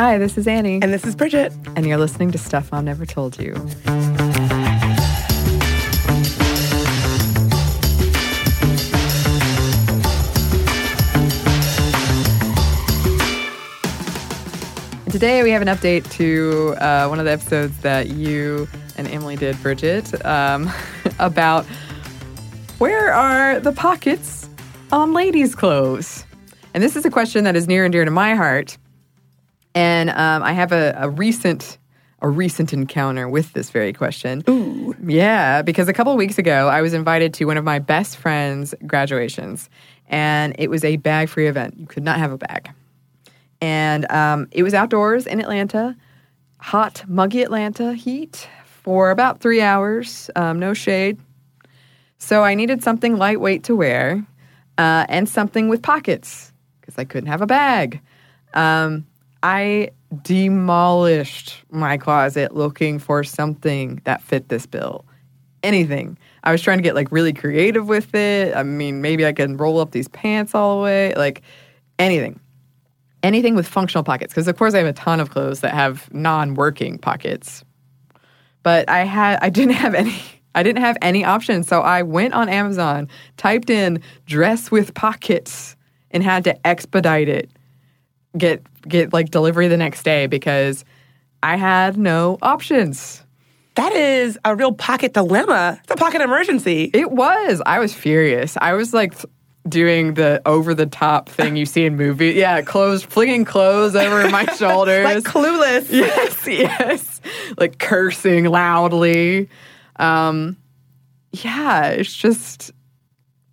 Hi, this is Annie. And this is Bridget. And you're listening to Stuff Mom Never Told You. Today we have an update to uh, one of the episodes that you and Emily did, Bridget, um, about where are the pockets on ladies' clothes? And this is a question that is near and dear to my heart. And um, I have a, a, recent a recent encounter with this very question. Ooh. Yeah, because a couple weeks ago I was invited to one of my best friends' graduations, and it was a bag-free event. You could not have a bag. And um, it was outdoors in Atlanta, hot, muggy Atlanta heat for about three hours, um, no shade. So I needed something lightweight to wear uh, and something with pockets because I couldn't have a bag. Um, I demolished my closet looking for something that fit this bill. Anything. I was trying to get like really creative with it. I mean, maybe I can roll up these pants all the way, like anything anything with functional pockets because of course I have a ton of clothes that have non-working pockets. But I had I didn't have any I didn't have any options. So I went on Amazon, typed in dress with pockets and had to expedite it. Get get like delivery the next day because I had no options. That is a real pocket dilemma. It's a pocket emergency. It was. I was furious. I was like doing the over the top thing you see in movies. Yeah, clothes, flinging clothes over my shoulders. like clueless. Yes, yes. Like cursing loudly. Um, yeah, it's just,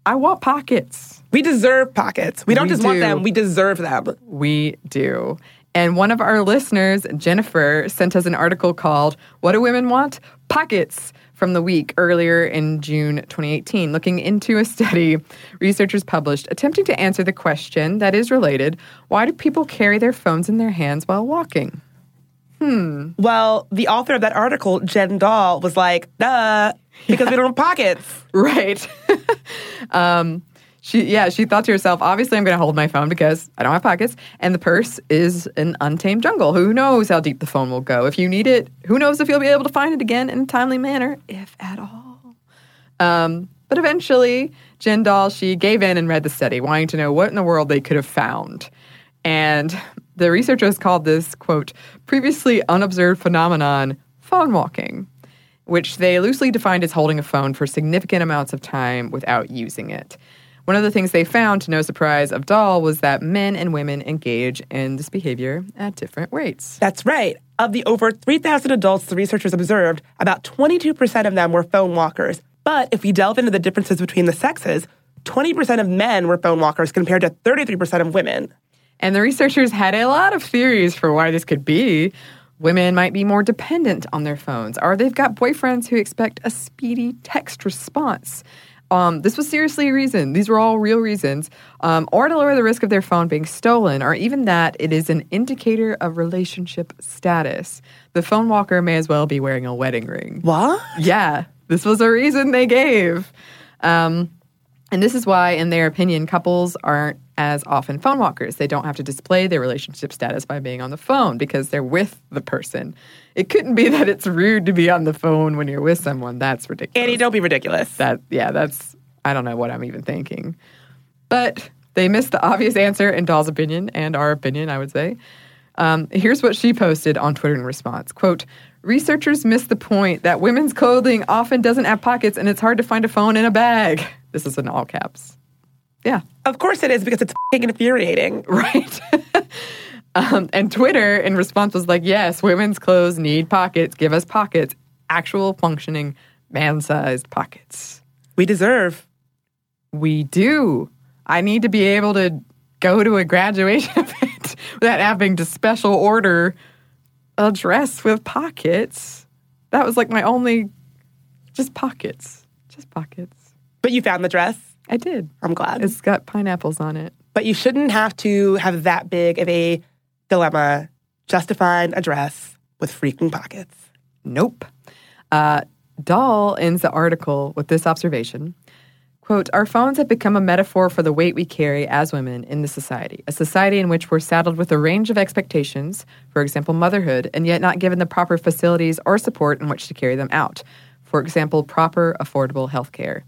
I want pockets. We deserve pockets. We don't we just do. want them, we deserve them. We do. And one of our listeners, Jennifer, sent us an article called What Do Women Want? Pockets from the week earlier in June 2018, looking into a study researchers published attempting to answer the question that is related why do people carry their phones in their hands while walking? Hmm. Well, the author of that article, Jen Dahl, was like, duh, because we don't have pockets. Right. um, she yeah she thought to herself obviously i'm going to hold my phone because i don't have pockets and the purse is an untamed jungle. Who knows how deep the phone will go? If you need it who knows if you'll be able to find it again in a timely manner if at all. Um, but eventually jen dahl she gave in and read the study wanting to know what in the world they could have found. And the researchers called this quote previously unobserved phenomenon phone walking which they loosely defined as holding a phone for significant amounts of time without using it one of the things they found, to no surprise of Dahl, was that men and women engage in this behavior at different rates. That's right. Of the over 3,000 adults the researchers observed, about 22% of them were phone walkers. But if we delve into the differences between the sexes, 20% of men were phone walkers compared to 33% of women. And the researchers had a lot of theories for why this could be. Women might be more dependent on their phones, or they've got boyfriends who expect a speedy text response. Um, this was seriously a reason. These were all real reasons. Um, or to lower the risk of their phone being stolen, or even that it is an indicator of relationship status. The phone walker may as well be wearing a wedding ring. What? Yeah, this was a reason they gave. Um, and this is why, in their opinion, couples aren't as often phone walkers. They don't have to display their relationship status by being on the phone because they're with the person. It couldn't be that it's rude to be on the phone when you're with someone. That's ridiculous. Annie, don't be ridiculous. That yeah, that's I don't know what I'm even thinking. But they missed the obvious answer in Dahl's opinion and our opinion, I would say. Um, here's what she posted on Twitter in response. Quote, researchers missed the point that women's clothing often doesn't have pockets and it's hard to find a phone in a bag. This is in all caps. Yeah. Of course it is because it's infuriating. Right. um, and Twitter in response was like, yes, women's clothes need pockets. Give us pockets. Actual functioning man sized pockets. We deserve. We do. I need to be able to go to a graduation event without having to special order a dress with pockets. That was like my only, just pockets. Just pockets. But you found the dress? I did. I'm glad. It's got pineapples on it. But you shouldn't have to have that big of a dilemma just to find a dress with freaking pockets. Nope. Uh, Dahl ends the article with this observation Quote, our phones have become a metaphor for the weight we carry as women in the society, a society in which we're saddled with a range of expectations, for example, motherhood, and yet not given the proper facilities or support in which to carry them out. For example, proper, affordable health care.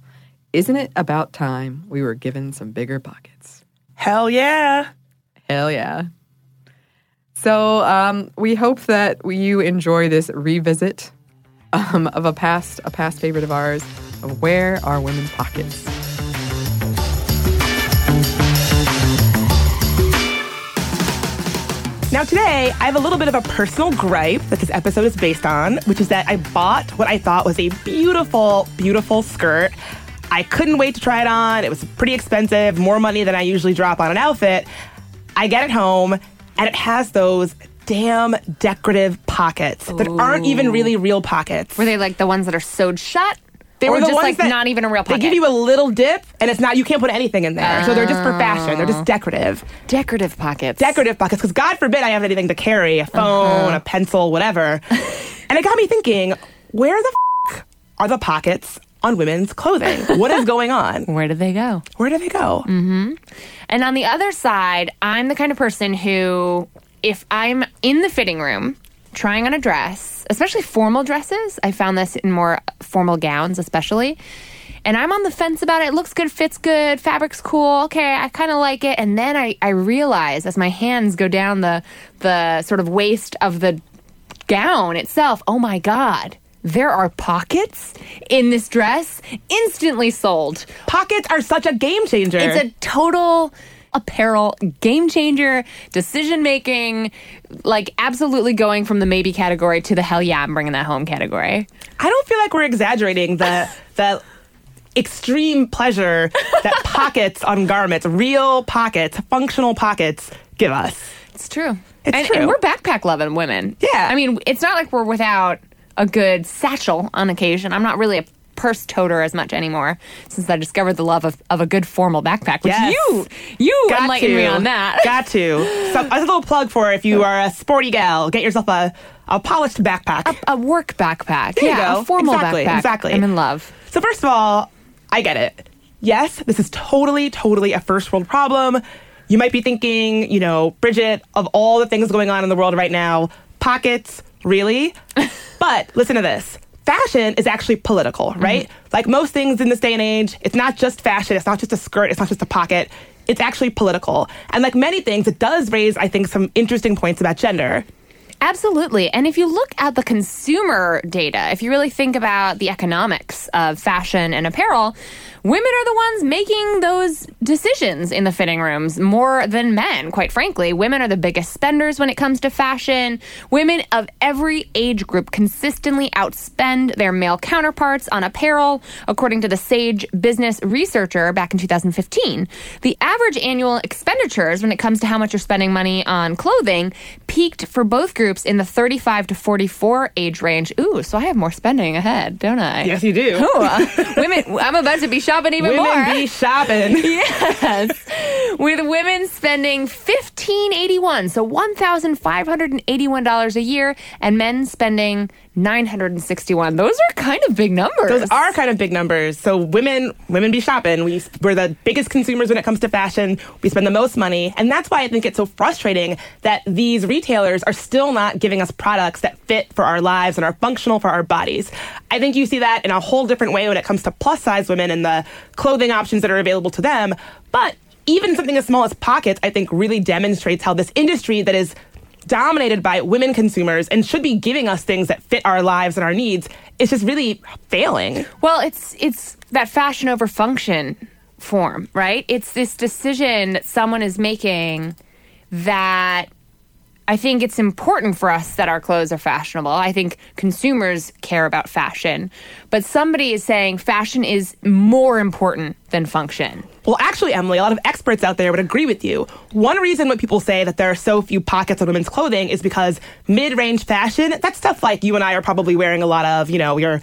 Isn't it about time we were given some bigger pockets? Hell yeah. Hell yeah. So um, we hope that you enjoy this revisit um, of a past a past favorite of ours of where are women's pockets. Now, today, I have a little bit of a personal gripe that this episode is based on, which is that I bought what I thought was a beautiful, beautiful skirt. I couldn't wait to try it on. It was pretty expensive, more money than I usually drop on an outfit. I get it home, and it has those damn decorative pockets that aren't even really real pockets. Were they like the ones that are sewed shut? They or were the just ones like that- not even a real pocket. They give you a little dip, and it's not. You can't put anything in there, so they're just for fashion. They're just oh. decorative, decorative pockets. decorative pockets. Because God forbid I have anything to carry—a phone, uh-huh. a pencil, whatever. and it got me thinking: Where the f- are the pockets on women's clothing? What is going on? Where did they go? Where do they go? Mm-hmm. And on the other side, I'm the kind of person who, if I'm in the fitting room trying on a dress, especially formal dresses, I found this in more formal gowns, especially. And I'm on the fence about it. It looks good, fits good, fabric's cool. Okay, I kind of like it. And then I, I realize as my hands go down the the sort of waist of the gown itself, oh my god, there are pockets in this dress. Instantly sold. Pockets are such a game changer. It's a total apparel game changer, decision making, like absolutely going from the maybe category to the hell yeah, I'm bringing that home category. I don't feel like we're exaggerating the the extreme pleasure that pockets on garments, real pockets, functional pockets, give us. It's true. It's and, true. and we're backpack loving women. Yeah. I mean, it's not like we're without a good satchel on occasion. I'm not really a purse toter as much anymore since I discovered the love of, of a good formal backpack, which Yes. you you Got enlightened to. me on that. Got to. So, a little plug for if you are a sporty gal, get yourself a, a polished backpack. a work backpack. There yeah, a formal Exactly, backpack. exactly. I'm in love. So first of all, I get it. Yes, this is totally, totally a first world problem. You might be thinking, you know, Bridget, of all the things going on in the world right now, pockets, really? but listen to this. Fashion is actually political, mm-hmm. right? Like most things in this day and age, it's not just fashion, it's not just a skirt, it's not just a pocket. It's actually political. And like many things, it does raise, I think, some interesting points about gender. Absolutely. And if you look at the consumer data, if you really think about the economics of fashion and apparel, women are the ones making those decisions in the fitting rooms more than men, quite frankly. Women are the biggest spenders when it comes to fashion. Women of every age group consistently outspend their male counterparts on apparel, according to the Sage Business Researcher back in 2015. The average annual expenditures when it comes to how much you're spending money on clothing peaked for both groups in the 35 to 44 age range. Ooh, so I have more spending ahead, don't I? Yes, you do. Ooh, uh, women, I'm about to be shopping even Women more. be shopping. yes, with women spending 1581, so $1,581 a year, and men spending 961. Those are kind of big numbers. Those are kind of big numbers. So women, women be shopping. We, we're the biggest consumers when it comes to fashion. We spend the most money, and that's why I think it's so frustrating that these retailers are still not giving us products that fit for our lives and are functional for our bodies. I think you see that in a whole different way when it comes to plus size women and the clothing options that are available to them. But even something as small as pockets, I think, really demonstrates how this industry that is dominated by women consumers and should be giving us things that fit our lives and our needs is just really failing. Well, it's it's that fashion over function form, right? It's this decision that someone is making that I think it's important for us that our clothes are fashionable. I think consumers care about fashion, but somebody is saying fashion is more important than function. Well, actually, Emily, a lot of experts out there would agree with you. One reason when people say that there are so few pockets on women's clothing is because mid-range fashion, that's stuff like you and I are probably wearing a lot of, you know, your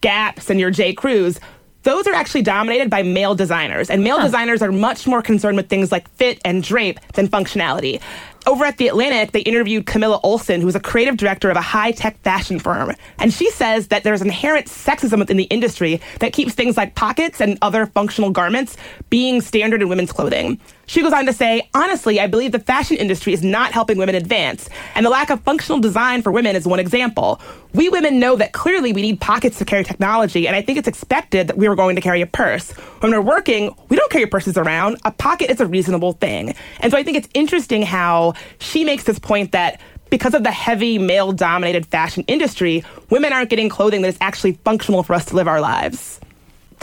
Gaps and your J. Crews. Those are actually dominated by male designers, and male designers are much more concerned with things like fit and drape than functionality. Over at The Atlantic, they interviewed Camilla Olson, who's a creative director of a high tech fashion firm. And she says that there's inherent sexism within the industry that keeps things like pockets and other functional garments being standard in women's clothing. She goes on to say, honestly, I believe the fashion industry is not helping women advance, and the lack of functional design for women is one example. We women know that clearly we need pockets to carry technology, and I think it's expected that we are going to carry a purse. When we're working, we don't carry purses around. A pocket is a reasonable thing. And so I think it's interesting how she makes this point that because of the heavy male dominated fashion industry, women aren't getting clothing that is actually functional for us to live our lives.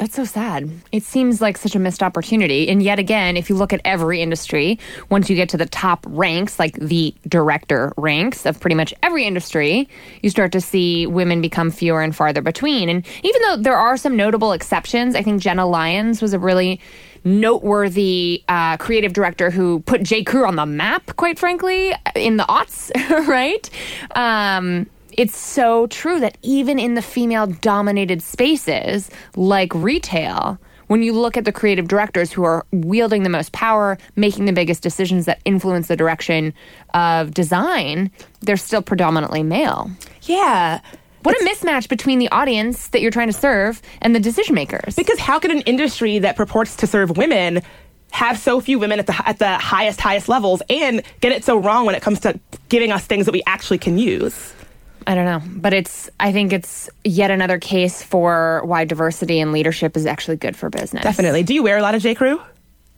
That's so sad. It seems like such a missed opportunity. And yet again, if you look at every industry, once you get to the top ranks, like the director ranks of pretty much every industry, you start to see women become fewer and farther between. And even though there are some notable exceptions, I think Jenna Lyons was a really noteworthy uh, creative director who put J. Crew on the map, quite frankly, in the aughts, right? Um, it's so true that even in the female dominated spaces like retail, when you look at the creative directors who are wielding the most power, making the biggest decisions that influence the direction of design, they're still predominantly male. Yeah. What a mismatch between the audience that you're trying to serve and the decision makers. Because how can an industry that purports to serve women have so few women at the at the highest highest levels and get it so wrong when it comes to giving us things that we actually can use? I don't know, but it's. I think it's yet another case for why diversity and leadership is actually good for business. Definitely. Do you wear a lot of J. Crew?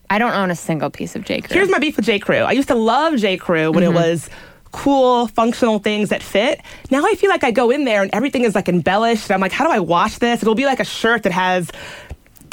I don't own a single piece of J. Crew. Here's my beef with J. Crew. I used to love J. Crew when Mm-hmm. it was cool, functional things that fit. Now I feel like I go in there and everything is like embellished. And I'm like, how do I wash this? It'll be like a shirt that has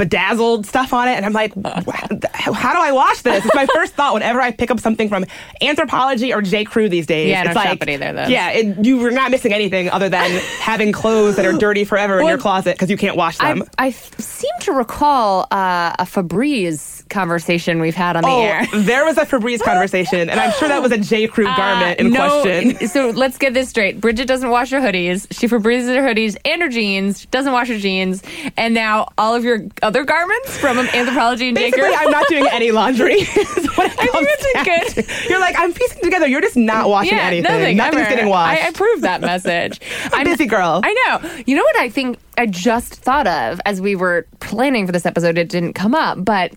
bedazzled stuff on it and I'm like how do I wash this? It's my first thought whenever I pick up something from Anthropologie or J Crew these days. Yeah, I it's don't like either those. Yeah, it, you are not missing anything other than having clothes that are dirty forever in your closet because you can't wash I, them. I f- seem to recall uh, a Febreze conversation we've had on the Oh, air. there was a Febreze conversation, and I'm sure that was a J. Crew garment in Uh, no, question. So let's get this straight. Bridget doesn't wash her hoodies. She Febrezes her hoodies and her jeans. Doesn't wash her jeans. And now all of your other garments from Anthropologie and J. Crew. I'm not doing any laundry. what I think that's good- to. You're like, I'm piecing together. You're just not washing yeah, anything. nothing. Nothing's ever. getting washed. I approve that message. I'm a busy girl. I know. You know what I think I just thought of as we were planning for this episode? It didn't come up, but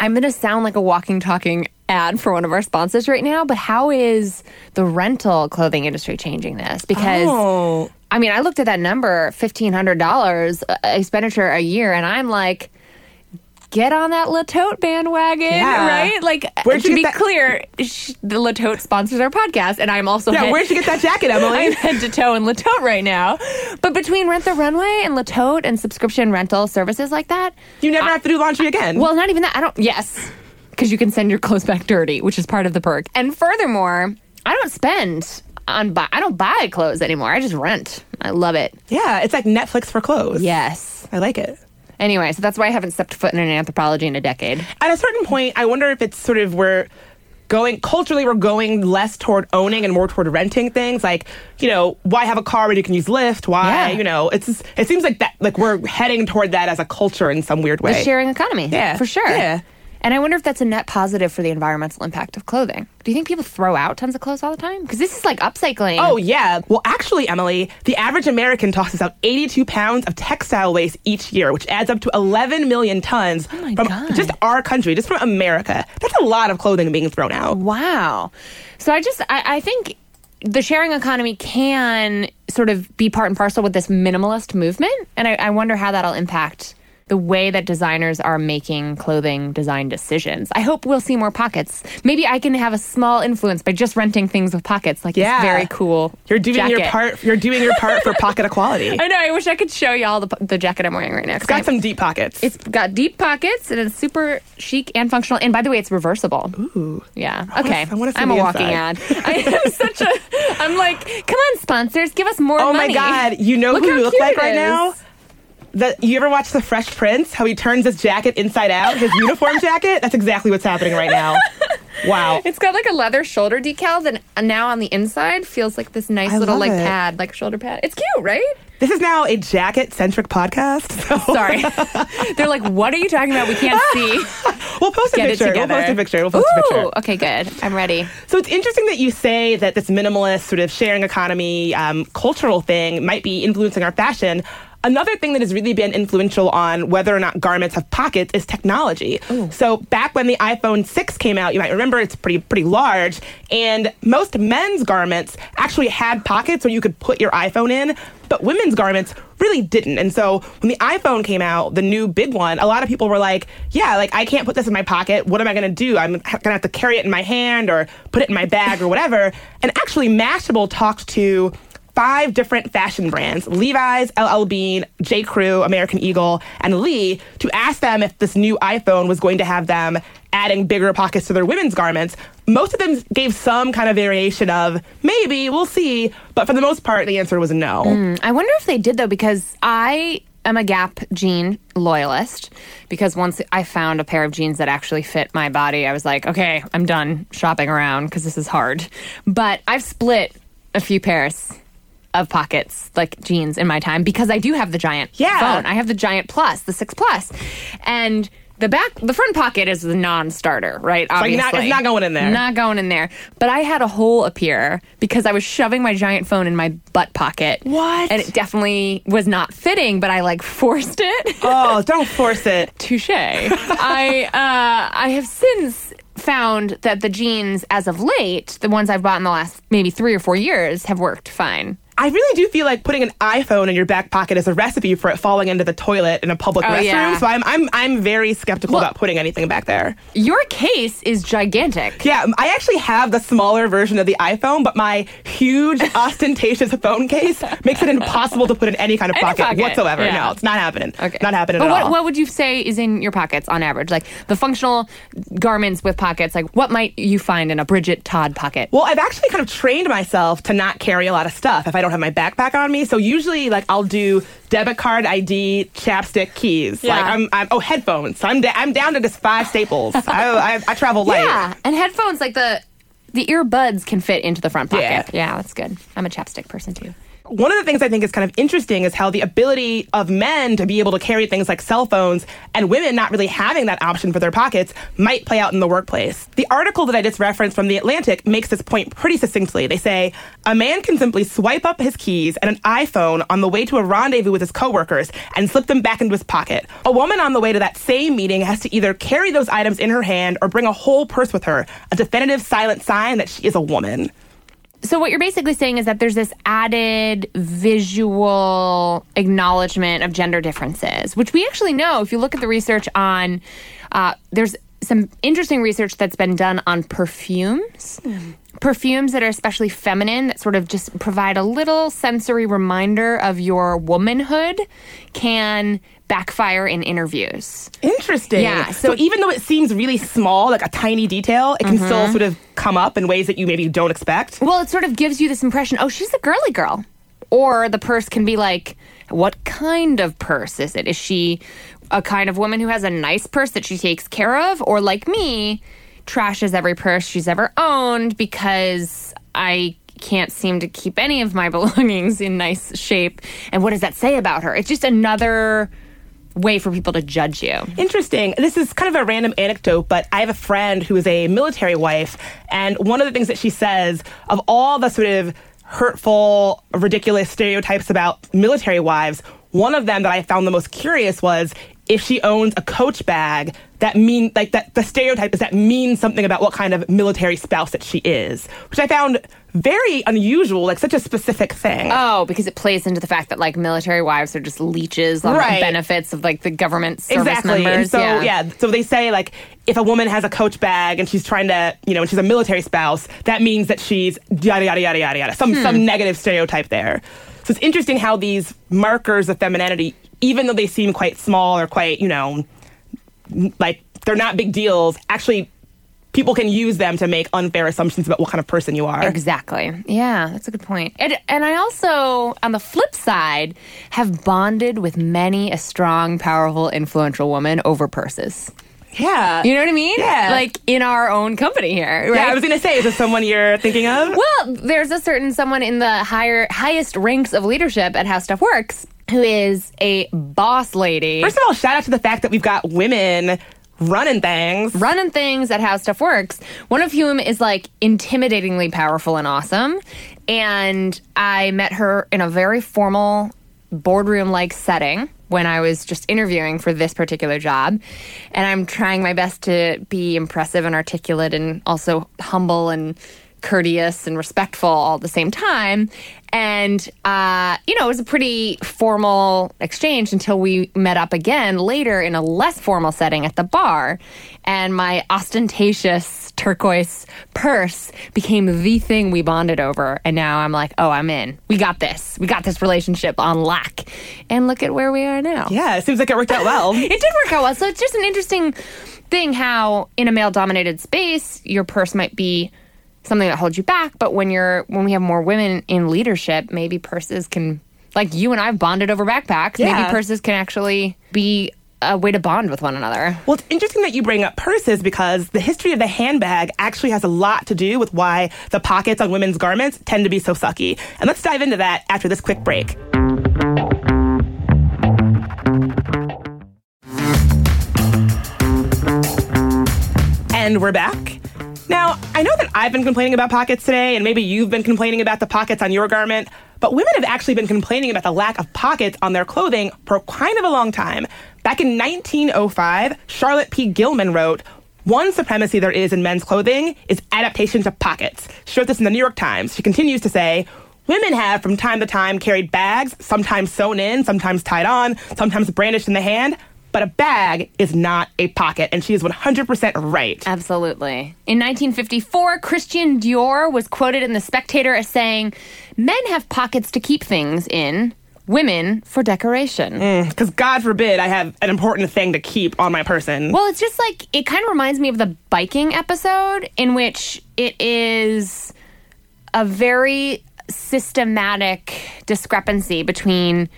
I'm going to sound like a walking, talking ad for one of our sponsors right now. But how is the rental clothing industry changing this? Because. Oh. I mean, I looked at that number, fifteen hundred dollars uh, expenditure a year, and I'm like, get on that Le Tote bandwagon, Yeah. right? Like, Where'd to be that- clear, sh- the Le Tote sponsors our podcast, and I'm also Yeah, head- where'd you get that jacket, I'm Emily? head to toe in Le Tote right now. But between Rent the Runway and Le Tote and subscription rental services like that, you never have to do laundry again. well, not even that. I don't. Yes, because you can send your clothes back dirty, which is part of the perk. And furthermore, I don't spend on buy. I don't buy clothes anymore. I just rent. I love it. yeah, it's like Netflix for clothes. Yes. I like it. Anyway, so that's why I haven't stepped foot in an Anthropologie in a decade. At a certain point, I wonder if it's sort of we're going culturally we're going less toward owning and more toward renting things like you know why have a car when you can use lyft why Yeah. you know it's just- it seems like that like we're heading toward that as a culture in some weird way The sharing economy. Yeah, For sure. yeah. And I wonder if that's a net positive for the environmental impact of clothing. Do you think people throw out tons of clothes all the time? Because this is like upcycling. Oh, yeah. Well, actually, Emily, the average American tosses out 82 pounds of textile waste each year, which adds up to 11 million tons Oh my from God. just our country, just from America. That's a lot of clothing being thrown out. Wow. So I just I, I think the sharing economy can sort of be part and parcel with this minimalist movement, and I, I wonder how that'll impact the way that designers are making clothing design decisions. I hope we'll see more pockets. Maybe I can have a small influence by just renting things with pockets, like Yeah. this very cool. You're doing your part. You're doing your part for pocket equality. I know. I wish I could show y'all the, the jacket I'm wearing right now. 'cause Got I'm- some deep pockets. It's got deep pockets and it's super chic and functional. And by the way, it's reversible. Ooh. Yeah. Okay. I want to. I'm a walking ad. I am such a. I'm like, come on, sponsors, give us more oh money. my God! You know Look who you look like right now? That you ever watch The Fresh Prince? How he turns his jacket inside out, his uniform jacket. That's exactly what's happening right now. Wow. It's got like a leather shoulder decal, and now on the inside feels like this nice I little like it. pad, like shoulder pad. It's cute, right? This is now a jacket centric podcast. So Sorry. They're like, what are you talking about? We can't see. we'll post a Get it picture. We'll post a picture. We'll post a picture. okay, good. I'm ready. So it's interesting that you say that this minimalist sort of sharing economy um, cultural thing might be influencing our fashion. Another thing that has really been influential on whether or not garments have pockets is technology. So back when the iPhone 6 came out, you might remember it's pretty pretty large, and most men's garments actually had pockets where you could put your iPhone in, but women's garments really didn't. And so when the iPhone came out, the new big one, a lot of people were like, yeah, like I can't put this in my pocket. What am I going to do? I'm going to have to carry it in my hand or put it in my bag or whatever. And actually Mashable talked to five different fashion brands Levi's, LL Bean, J. Crew, American Eagle, and Lee to ask them if this new iPhone was going to have them adding bigger pockets to their women's garments. Most of them gave some kind of variation of maybe, we'll see, but for the most part, the answer was no. Hmm, I wonder if they did though, because I am a Gap jean loyalist. Because once I found a pair of jeans that actually fit my body, I was like, okay, I'm done shopping around because this is hard. But I've split a few pairs of pockets like jeans in my time because I do have the giant Yeah. phone. I have the giant plus, the six plus, and. The back, the front pocket is the non-starter, right? like Obviously, not- it's not going in there. Not going in there. But I had a hole appear because I was shoving my giant phone in my butt pocket. What? And it definitely was not fitting, but I like forced it. Oh, don't force it. Touche. I uh, I have since found that the jeans, as of late, the ones I've bought in the last maybe three or four years, have worked fine. I really do feel like putting an iPhone in your back pocket is a recipe for it falling into the toilet in a public Oh, restroom. yeah. So I'm I'm I'm very skeptical Well- about putting anything back there. Your case is gigantic. Yeah, I actually have the smaller version of the iPhone, but my huge ostentatious phone case makes it impossible to put in any kind of Any pocket, pocket, whatsoever. yeah. No, it's not happening. Okay. Not happening but at what, all. what would you say is in your pockets on average? Like the functional garments with pockets, like what might you find in a Bridget Todd pocket? Well, I've actually kind of trained myself to not carry a lot of stuff if I don't have my backpack on me. So usually, like, I'll do debit card, ID, chapstick, keys. Yeah. Like, I'm, I'm oh headphones. So I'm da- I'm down to just five staples. I, I, I travel light. Yeah, and headphones like the the earbuds can fit into the front pocket. Yeah. yeah, that's good. I'm a chapstick person too. One of the things I think is kind of interesting is how the ability of men to be able to carry things like cell phones and women not really having that option for their pockets might play out in the workplace. The article that I just referenced from The Atlantic makes this point pretty succinctly. They say a man can simply swipe up his keys and an iPhone on the way to a rendezvous with his coworkers and slip them back into his pocket. A woman on the way to that same meeting has to either carry those items in her hand or bring a whole purse with her, a definitive silent sign that she is a woman. So what you're basically saying is that there's this added visual acknowledgement of gender differences, which we actually know if you look at the research on. Uh, there's some interesting research that's been done on perfumes. Perfumes that are especially feminine, that sort of just provide a little sensory reminder of your womanhood, can backfire in interviews. Interesting. Yeah, So, so- even though it seems really small, like a tiny detail, it can still Mm-hmm. sort of come up in ways that you maybe don't expect. Well, it sort of gives you this impression oh, she's a girly girl. Or the purse can be like, what kind of purse is it? Is she a kind of woman who has a nice purse that she takes care of? Or like me, trashes every purse she's ever owned because I can't seem to keep any of my belongings in nice shape? And what does that say about her? It's just another way for people to judge you. Interesting. This is kind of a random anecdote, but I have a friend who is a military wife, and one of the things that she says of all the sort of hurtful, ridiculous stereotypes about military wives, one of them that I found the most curious was if she owns a coach bag that mean like that the stereotype is that means something about what kind of military spouse that she is, which I found very unusual, like such a specific thing. Oh, because it plays into the fact that like military wives are just leeches on Right. the benefits of like the government service exactly. members. And so yeah. so they say like if a woman has a coach bag and she's trying to, you know, and she's a military spouse, that means that she's yada yada yada yada yada. Some Hmm. some negative stereotype there. So it's interesting how these markers of femininity, even though they seem quite small or quite, you know, like they're not big deals, actually people can use them to make unfair assumptions about what kind of person you are. Exactly. Yeah, that's a good point. And, and I also, on the flip side, have bonded with many a strong, powerful, influential woman over purses. Yeah. You know what I mean? Yeah. like in our own company here, right? Yeah, I was gonna say, is this someone you're thinking of? Well, there's a certain someone in the higher highest ranks of leadership at How Stuff Works who is a boss lady. First of all, shout out to the fact that we've got women running things. running things at How Stuff Works, one of whom is like intimidatingly powerful and awesome. And I met her in a very formal boardroom like setting when I was just interviewing for this particular job. And I'm trying my best to be impressive and articulate and also humble and courteous and respectful all at the same time. And, uh, you know, it was a pretty formal exchange until we met up again later in a less formal setting at the bar. And my ostentatious turquoise purse became the thing we bonded over. And now I'm like, oh, I'm in. We got this. We got this relationship on lock. And look at where we are now. Yeah, it seems like it worked out well. It did work out well. So it's just an interesting thing how in a male dominated space, your purse might be something that holds you back. But when you're when we have more women in leadership, maybe purses can like you and I've bonded over backpacks. Yeah. Maybe purses can actually be a way to bond with one another. Well, it's interesting that you bring up purses because the history of the handbag actually has a lot to do with why the pockets on women's garments tend to be so sucky. And let's dive into that after this quick break. And we're back. Now, I know that I've been complaining about pockets today, and maybe you've been complaining about the pockets on your garment, but women have actually been complaining about the lack of pockets on their clothing for kind of a long time. Back in 1905, Charlotte P. Gilman wrote, one supremacy there is in men's clothing is adaptation to pockets. She wrote this in the New York Times. She continues to say, Women have from time to time carried bags, sometimes sewn in, sometimes tied on, sometimes brandished in the hand, but a bag is not a pocket, and she is 100% right. Absolutely. In 1954, Christian Dior was quoted in The Spectator as saying, Men have pockets to keep things in, women for decoration. Mm, because God forbid I have an important thing to keep on my person. Well, it's just like it kind of reminds me of the biking episode in which it is a very systematic discrepancy between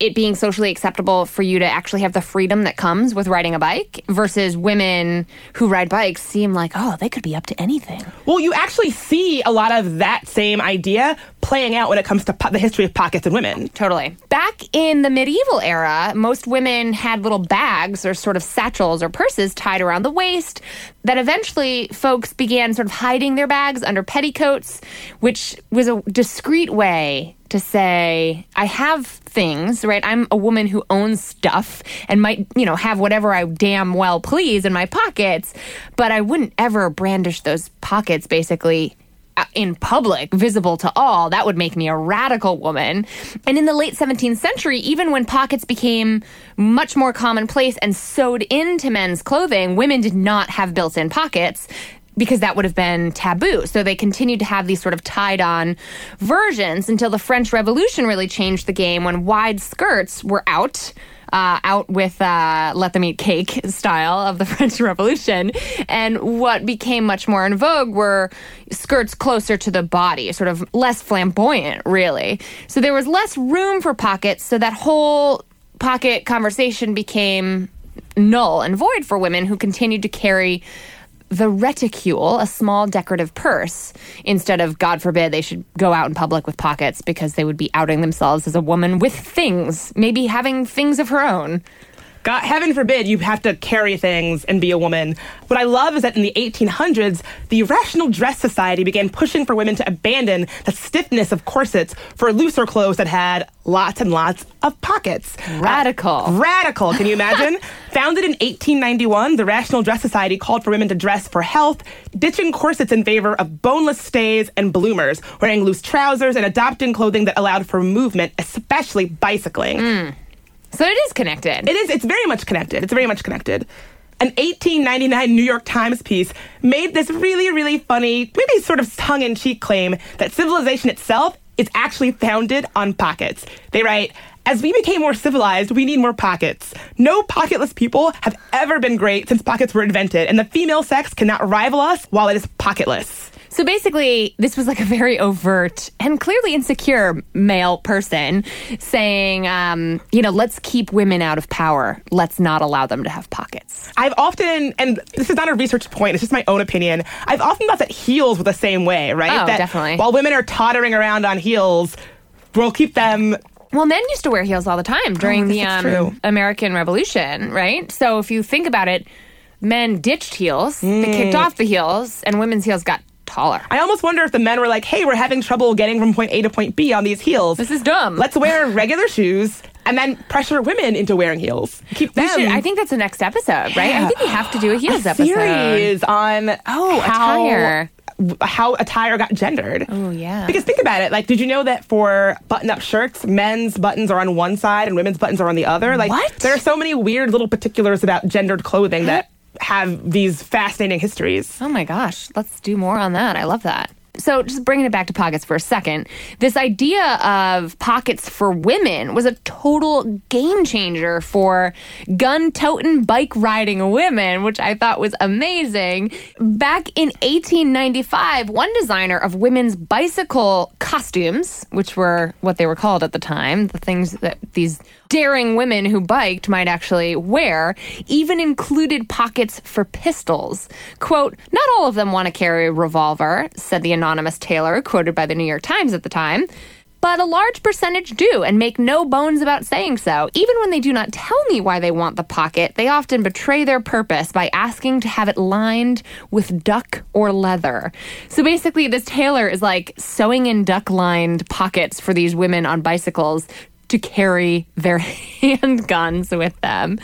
it being socially acceptable for you to actually have the freedom that comes with riding a bike versus women who ride bikes seem like, oh, they could be up to anything. Well, you actually see a lot of that same idea playing out when it comes to po- the history of pockets and women. Totally. Back in the medieval era, most women had little bags or sort of satchels or purses tied around the waist that eventually folks began sort of hiding their bags under petticoats, which was a discreet way to say, I have things, right? I'm a woman who owns stuff and might, you know, have whatever I damn well please in my pockets, but I wouldn't ever brandish those pockets basically uh, in public, visible to all, that would make me a radical woman. And in the late 17th century, even when pockets became much more commonplace and sewed into men's clothing, women did not have built in pockets because that would have been taboo. So they continued to have these sort of tied on versions until the French Revolution really changed the game when wide skirts were out. Uh, out with uh, let them eat cake style of the French Revolution. And what became much more in vogue were skirts closer to the body, sort of less flamboyant, really. So there was less room for pockets, so that whole pocket conversation became null and void for women who continued to carry the reticule, a small decorative purse, instead of, God forbid, they should go out in public with pockets because they would be outing themselves as a woman with things, maybe having things of her own. God, heaven forbid you have to carry things and be a woman. What I love is that in the 1800s, the Rational Dress Society began pushing for women to abandon the stiffness of corsets for looser clothes that had lots and lots of pockets. Radical. Uh, radical, can you imagine? Founded in 1891, the Rational Dress Society called for women to dress for health, ditching corsets in favor of boneless stays and bloomers, wearing loose trousers, and adopting clothing that allowed for movement, especially bicycling. So it is connected. It is. It's very much connected. It's very much connected. An 1899 New York Times piece made this really, really funny, maybe sort of tongue-in-cheek claim that civilization itself is actually founded on pockets. They write, as we became more civilized, we need more pockets. No pocketless people have ever been great since pockets were invented, and the female sex cannot rival us while it is pocketless. So basically, this was like a very overt and clearly insecure male person saying, um, you know, let's keep women out of power. Let's not allow them to have pockets. I've often, and this is not a research point, it's just my own opinion. I've often thought that heels were the same way, right? Oh, that definitely. While women are tottering around on heels, we'll keep them. Well, men used to wear heels all the time during I the um. American Revolution, right? So if you think about it, men ditched heels, they kicked off the heels, and women's heels got taller. I almost wonder if the men were like, hey, we're having trouble getting from point A to point B on these heels. This is dumb. Let's wear regular shoes and then pressure women into wearing heels. Keep them. Should, I think that's the next episode, right? I think we have to do a heels episode. series on Oh, how, attire. how attire got gendered. Oh, yeah. Because think about it. Like, did you know that for button-up shirts, men's buttons are on one side and women's buttons are on the other? Like, What? there are so many weird little particulars about gendered clothing that have these fascinating histories. Oh my gosh, let's do more on that. I love that. So, just bringing it back to pockets for a second, this idea of pockets for women was a total game changer for gun toting, bike riding women, which I thought was amazing. Back in 1895, one designer of women's bicycle costumes, which were what they were called at the time, the things that these daring women who biked might actually wear, even included pockets for pistols. Quote, not all of them want to carry a revolver, said the anonymous tailor, quoted by the New York Times at the time. But a large percentage do and make no bones about saying so. Even when they do not tell me why they want the pocket, they often betray their purpose by asking to have it lined with duck or leather. So basically, this tailor is like sewing in duck lined pockets for these women on bicycles to carry their handguns with them.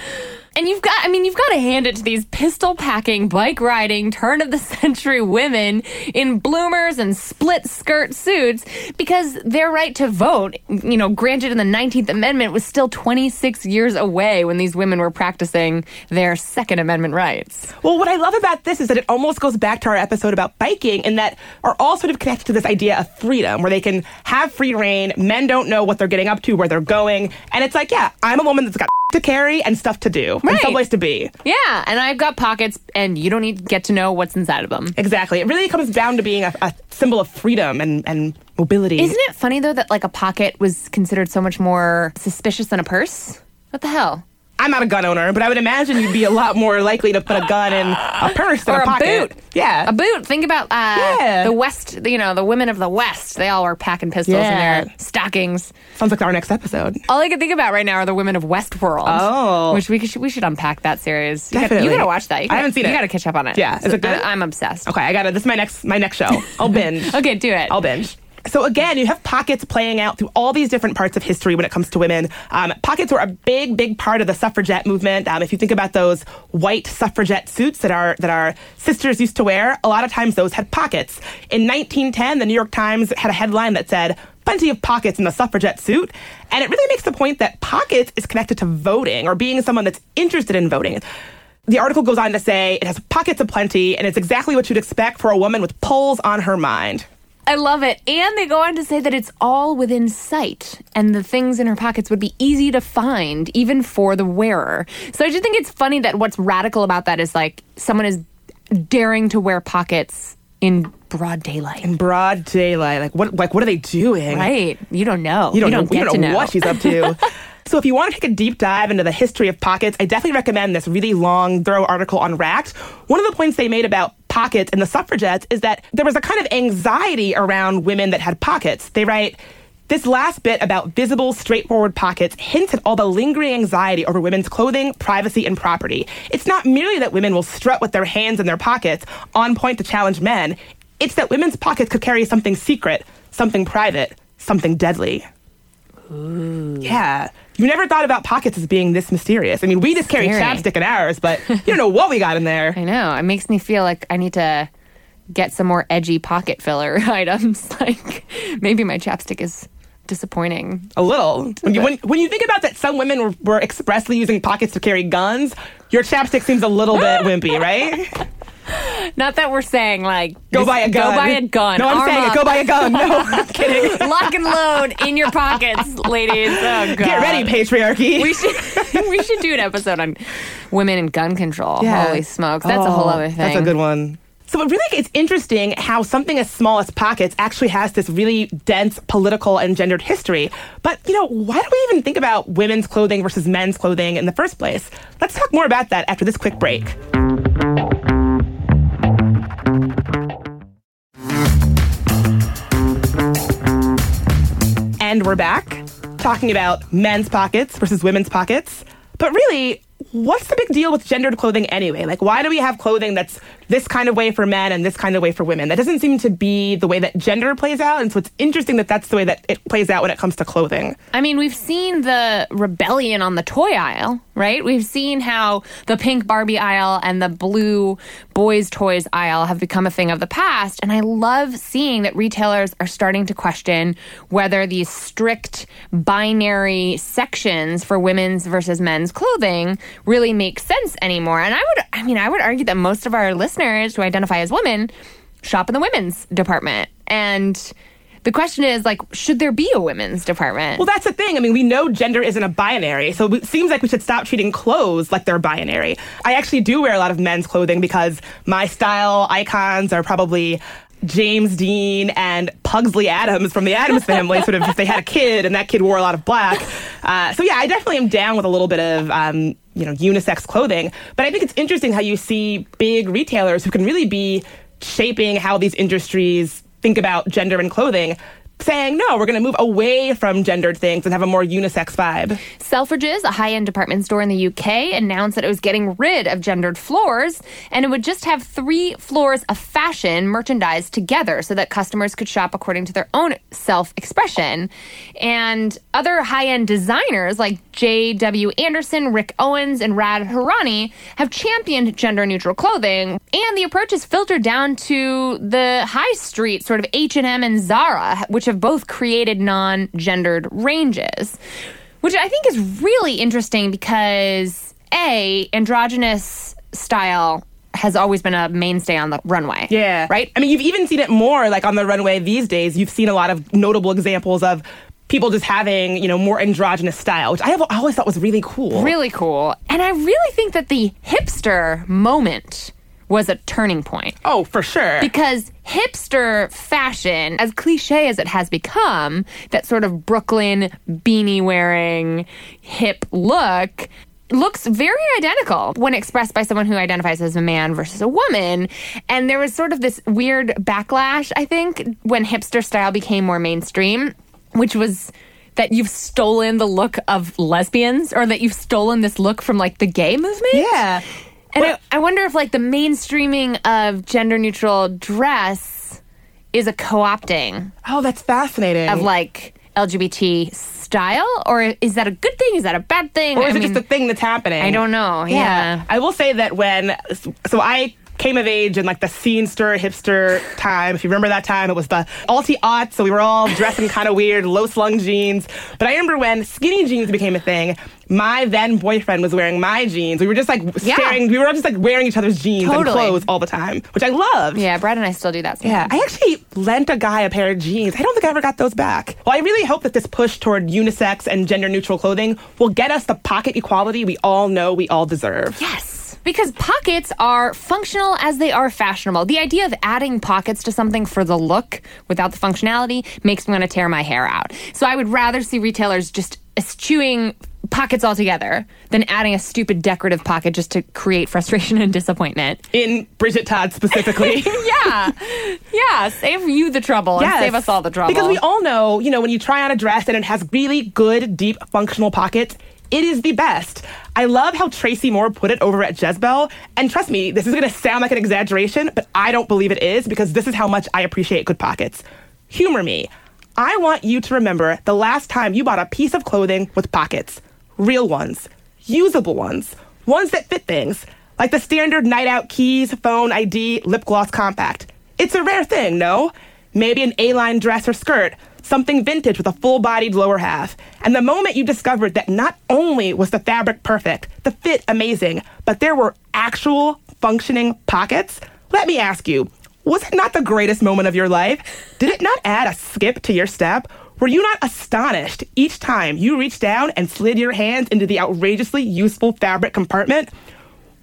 And you've got, I mean, you've got to hand it to these pistol packing, bike riding, turn of the century women in bloomers and split skirt suits because their right to vote, you know, granted in the 19th Amendment, was still 26 years away when these women were practicing their Second Amendment rights. Well, what I love about this is that it almost goes back to our episode about biking and that are all sort of connected to this idea of freedom where they can have free reign. Men don't know what they're getting up to, where they're going. And it's like, yeah, I'm a woman that's got to carry and stuff to do and Right. someplace to be. Yeah, and I've got pockets, and you don't need to get to know what's inside of them. Exactly. It really comes down to being a, a symbol of freedom and, and mobility. Isn't it funny though that like a pocket was considered so much more suspicious than a purse? What the hell? I'm not a gun owner, but I would imagine you'd be a lot more likely to put a gun in a purse than or a a pocket. boot. Yeah. A boot. Think about uh, Yeah. the West. You know, the women of the West. They all were packing pistols Yeah. in their stockings. Sounds like our next episode. All I can think about right now are the women of Westworld. Oh. which we should, we should unpack that series. You gotta- Definitely. you gotta watch that. You I gotta- haven't seen you it. You gotta catch up on it. Yeah. Is it good? I, am obsessed. Okay, I got it. This is my next my next show. I'll binge. Okay, do it. I'll binge. So again, you have pockets playing out through all these different parts of history when it comes to women. Um, pockets were a big, big part of the suffragette movement. Um, if you think about those white suffragette suits that our that our sisters used to wear, a lot of times those had pockets. In 1910, the New York Times had a headline that said "Plenty of pockets in the suffragette suit," and it really makes the point that pockets is connected to voting or being someone that's interested in voting. The article goes on to say it has pockets of plenty, and it's exactly what you'd expect for a woman with polls on her mind. I love it. And they go on to say that it's all within sight and the things in her pockets would be easy to find even for the wearer. So I just think it's funny that what's radical about that is like someone is daring to wear pockets in broad daylight. in broad daylight. Like what? Like what are they doing? Right. You don't know. You don't, know. get you don't to know, know what she's up to. so if you want to take a deep dive into the history of pockets, I definitely recommend this really long, thorough article on Racked. One of the points they made about pockets and the suffragettes is that there was a kind of anxiety around women that had pockets. They write. This last bit about visible, straightforward pockets hints at all the lingering anxiety over women's clothing, privacy, and property. It's not merely that women will strut with their hands in their pockets, on point to challenge men. It's that women's pockets could carry something secret, something private, something deadly. Yeah. You never thought about pockets as being this mysterious. I mean, we just carry Scary. chapstick in ours, but you don't know what we got in there. I know. It makes me feel like I need to get some more edgy pocket filler items. Like maybe my chapstick is disappointing. A little. When you, when, when you think about that, some women were, were expressly using pockets to carry guns. Your chapstick seems a little bit wimpy, right? Not that we're saying like Go buy a gun. Go buy a gun. No, I'm Arm saying up. Go buy a gun. No, I'm kidding. Lock and load in your pockets, ladies. Oh god. Get ready, patriarchy. We should we should do an episode on women and gun control. Yeah. Holy smokes, that's a whole Oh, other thing. That's a good one. So it really it's interesting how something as small as pockets actually has this really dense political and gendered history. But you know, why do we even think about women's clothing versus men's clothing in the first place? Let's talk more about that after this quick break. And we're back talking about men's pockets versus women's pockets. But really, what's the big deal with gendered clothing anyway? Like, why do we have clothing that's this kind of way for men and this kind of way for women? That doesn't seem to be the way that gender plays out. And so it's interesting that that's the way that it plays out when it comes to clothing. I mean, we've seen the rebellion on the toy aisle, right? We've seen how the pink Barbie aisle and the blue boys' toys aisle have become a thing of the past. And I love seeing that retailers are starting to question whether these strict binary sections for women's versus men's clothing really make sense anymore. And I would, I mean, I would argue that most of our listeners who identify as women shop in the women's department. And the question is like, should there be a women's department? Well, that's the thing. I mean, we know gender isn't a binary, so it seems like we should stop treating clothes like they're binary. I actually do wear a lot of men's clothing because my style icons are probably James Dean and Pugsley Addams from the Addams family. sort of, if they had a kid and that kid wore a lot of black. Uh, so yeah, I definitely am down with a little bit of. Um, you know, unisex clothing. But I think it's interesting how you see big retailers who can really be shaping how these industries think about gender and clothing saying, no, we're going to move away from gendered things and have a more unisex vibe. Selfridges, a high end department store in the UK, announced that it was getting rid of gendered floors and it would just have three floors of fashion merchandise together so that customers could shop according to their own self expression. And other high end designers like J.W. Anderson, Rick Owens, and Rad Hourani have championed gender neutral clothing. And the approach is filtered down to the high street, sort of H&M and Zara, which have both created non-gendered ranges, which I think is really interesting because a androgynous style has always been a mainstay on the runway. Yeah. Right? I mean, you've even seen it more like on the runway these days. You've seen a lot of notable examples of people just having, you know, more androgynous style, which I have I always thought was really cool. Really cool. And I really think that the hipster moment was a turning point. Oh, for sure. Because hipster fashion, as cliche as it has become, that sort of Brooklyn beanie wearing hip look, looks very identical when expressed by someone who identifies as a man versus a woman. And there was sort of this weird backlash, I think, when hipster style became more mainstream, which was that you've stolen the look of lesbians or that you've stolen this look from like the gay movement. Yeah. And I, I wonder if like the mainstreaming of gender neutral dress is a co-opting Oh, that's fascinating. of like LGBT style, or is that a good thing? Is that a bad thing? or is I it just a thing that's happening? I don't know. Yeah. I will say that when so I came of age in like the scenester hipster time. If you remember that time, it was the alti aught, so we were all dressing kind of weird, low slung jeans. But I remember when skinny jeans became a thing. My then boyfriend was wearing my jeans. We were just like Yeah. staring. We were all just like wearing each other's jeans and clothes all the time, which I loved. Yeah, Brad and I still do that. Yeah, I actually lent a guy a pair of jeans. I don't think I ever got those back. Well, I really hope that this push toward unisex and gender neutral clothing will get us the pocket equality we all know we all deserve. Yes. Because pockets are functional as they are fashionable. The idea of adding pockets to something for the look without the functionality makes me want to tear my hair out. So I would rather see retailers just eschewing pockets altogether than adding a stupid decorative pocket just to create frustration and disappointment. In Bridget Todd specifically. Yeah. Yeah. Save you the trouble and save us all the trouble. Because we all know, you know, when you try on a dress and it has really good, deep, functional pockets, it is the best. I love how Tracy Moore put it over at Jezebel. And trust me, this is going to sound like an exaggeration, but I don't believe it is because this is how much I appreciate good pockets. Humor me. I want you to remember the last time you bought a piece of clothing with pockets. Real ones, usable ones, ones that fit things, like the standard night out keys, phone, ID, lip gloss compact. It's a rare thing, no? Maybe an A line dress or skirt, something vintage with a full bodied lower half. And the moment you discovered that not only was the fabric perfect, the fit amazing, but there were actual functioning pockets, let me ask you, was it not the greatest moment of your life? Did it not add a skip to your step? Were you not astonished each time you reached down and slid your hands into the outrageously useful fabric compartment?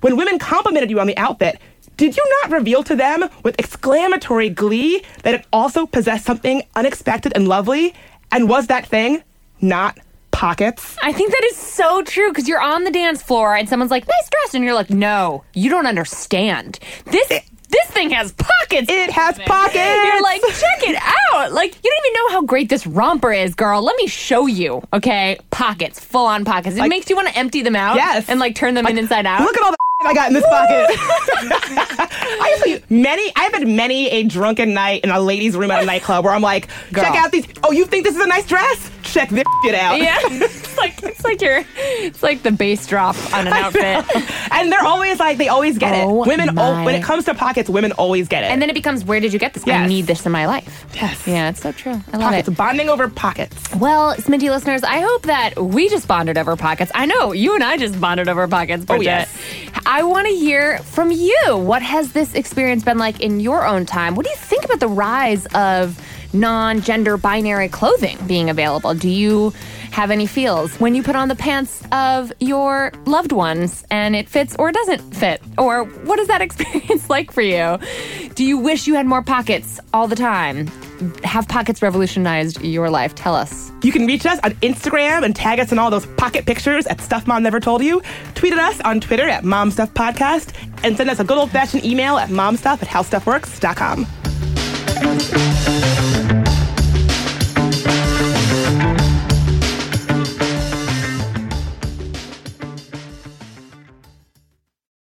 When women complimented you on the outfit, Did you not reveal to them with exclamatory glee that it also possessed something unexpected and lovely? And was that thing not pockets? I think that is so true because you're on the dance floor and someone's like, nice dress. And you're like, no, you don't understand. This. This thing has pockets. It has pockets. You're like, check it out. Like, you don't even know how great this romper is, girl. Let me show you. Okay, pockets, full on pockets. It Like- makes you want to empty them out. Yes. and like turn them in inside out. Look at all the I got in this pocket. I you, many. I've had many a drunken night in a ladies' room at a nightclub where I'm like, Girl. check out these. Oh, you think this is a nice dress? Check this shit out. yeah, it's like it's like your it's like the bass drop on an outfit. And they're always like, they always get Oh, it. Women, my. oh, when it comes to pockets, women always get it. And then it becomes, where did you get this? I need this in my life. Yes. Yeah, it's so true. I love pockets, it. bonding over pockets. Well, Sminty listeners, I hope that we just bonded over pockets. I know you and I just bonded over pockets, oh, Bridget. yes. I want to hear from you. What has this experience been like in your own time? What do you think about the rise of non gender binary clothing being available? Do you have any feels when you put on the pants of your loved ones and it fits or doesn't fit? Or what is that experience like for you? Do you wish you had more pockets all the time? Have pockets revolutionized your life? Tell us. You can reach us on Instagram and tag us in all those pocket pictures at Stuff Mom Never Told You. Tweet at us on Twitter at Mom Stuff Podcast and send us a good old fashioned email at momstuff at howstuffworks.com.